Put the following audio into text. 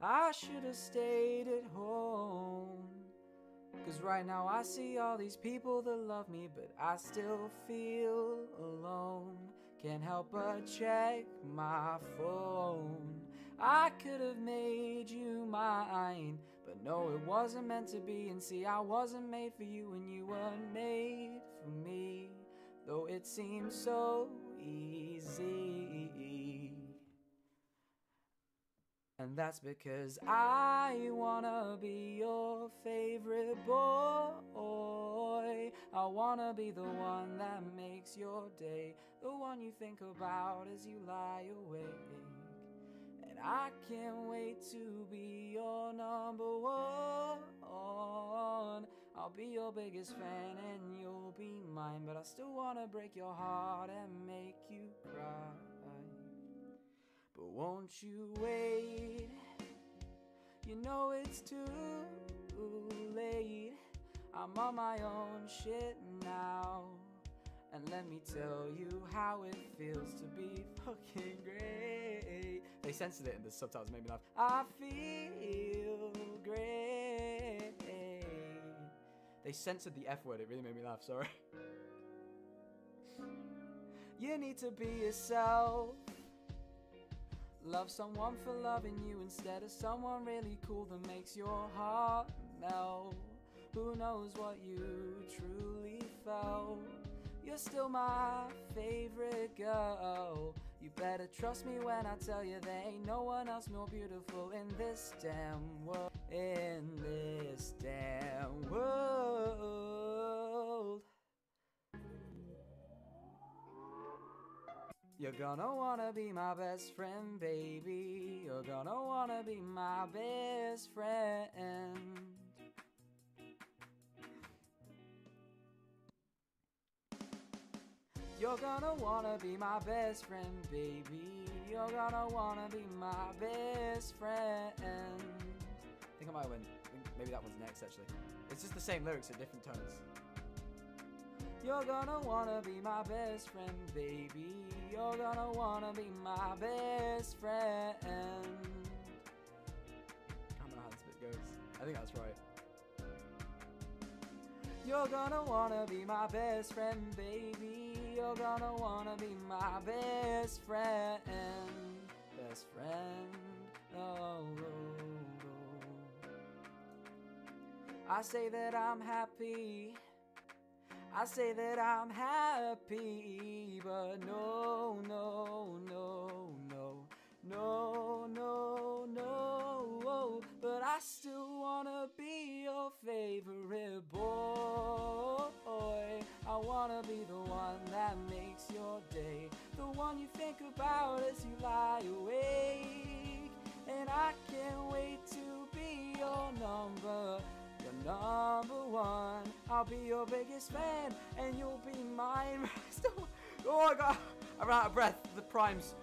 I should have stayed at home. Cause right now I see all these people that love me, but I still feel alone. Can't help but check my phone. I could have made you mine, but no, it wasn't meant to be. And see, I wasn't made for you, and you weren't made for me. Though it seems so easy. That's because I wanna be your favorite boy. I wanna be the one that makes your day, the one you think about as you lie awake. And I can't wait to be your number one. I'll be your biggest fan and you'll be mine, but I still wanna break your heart and make you cry. But won't you wait? You know it's too late. I'm on my own shit now. And let me tell you how it feels to be fucking great. They censored it in the subtitles, made me laugh. I feel great. They censored the F word, it really made me laugh, sorry. You need to be yourself. Love someone for loving you instead of someone really cool that makes your heart melt. Who knows what you truly felt? You're still my favorite girl. You better trust me when I tell you there ain't no one else more beautiful in this damn world. In this damn world. You're gonna wanna be my best friend, baby. You're gonna wanna be my best friend. You're gonna wanna be my best friend, baby. You're gonna wanna be my best friend. I think I might win. I think maybe that one's next, actually. It's just the same lyrics at different tones. You're gonna wanna be my best friend, baby. You're gonna wanna be my best friend. I don't know how this bit goes. I think that's right. You're gonna wanna be my best friend, baby. You're gonna wanna be my best friend. Best friend. Oh, oh, oh. I say that I'm happy. I say that I'm happy, but no, no, no, no, no, no, no. But I still wanna be your favorite boy. I wanna be the one that makes your day, the one you think about as you lie awake. And I can't wait to be your number I'll be your biggest fan, and you'll be mine. oh my god, I'm out of breath. The primes.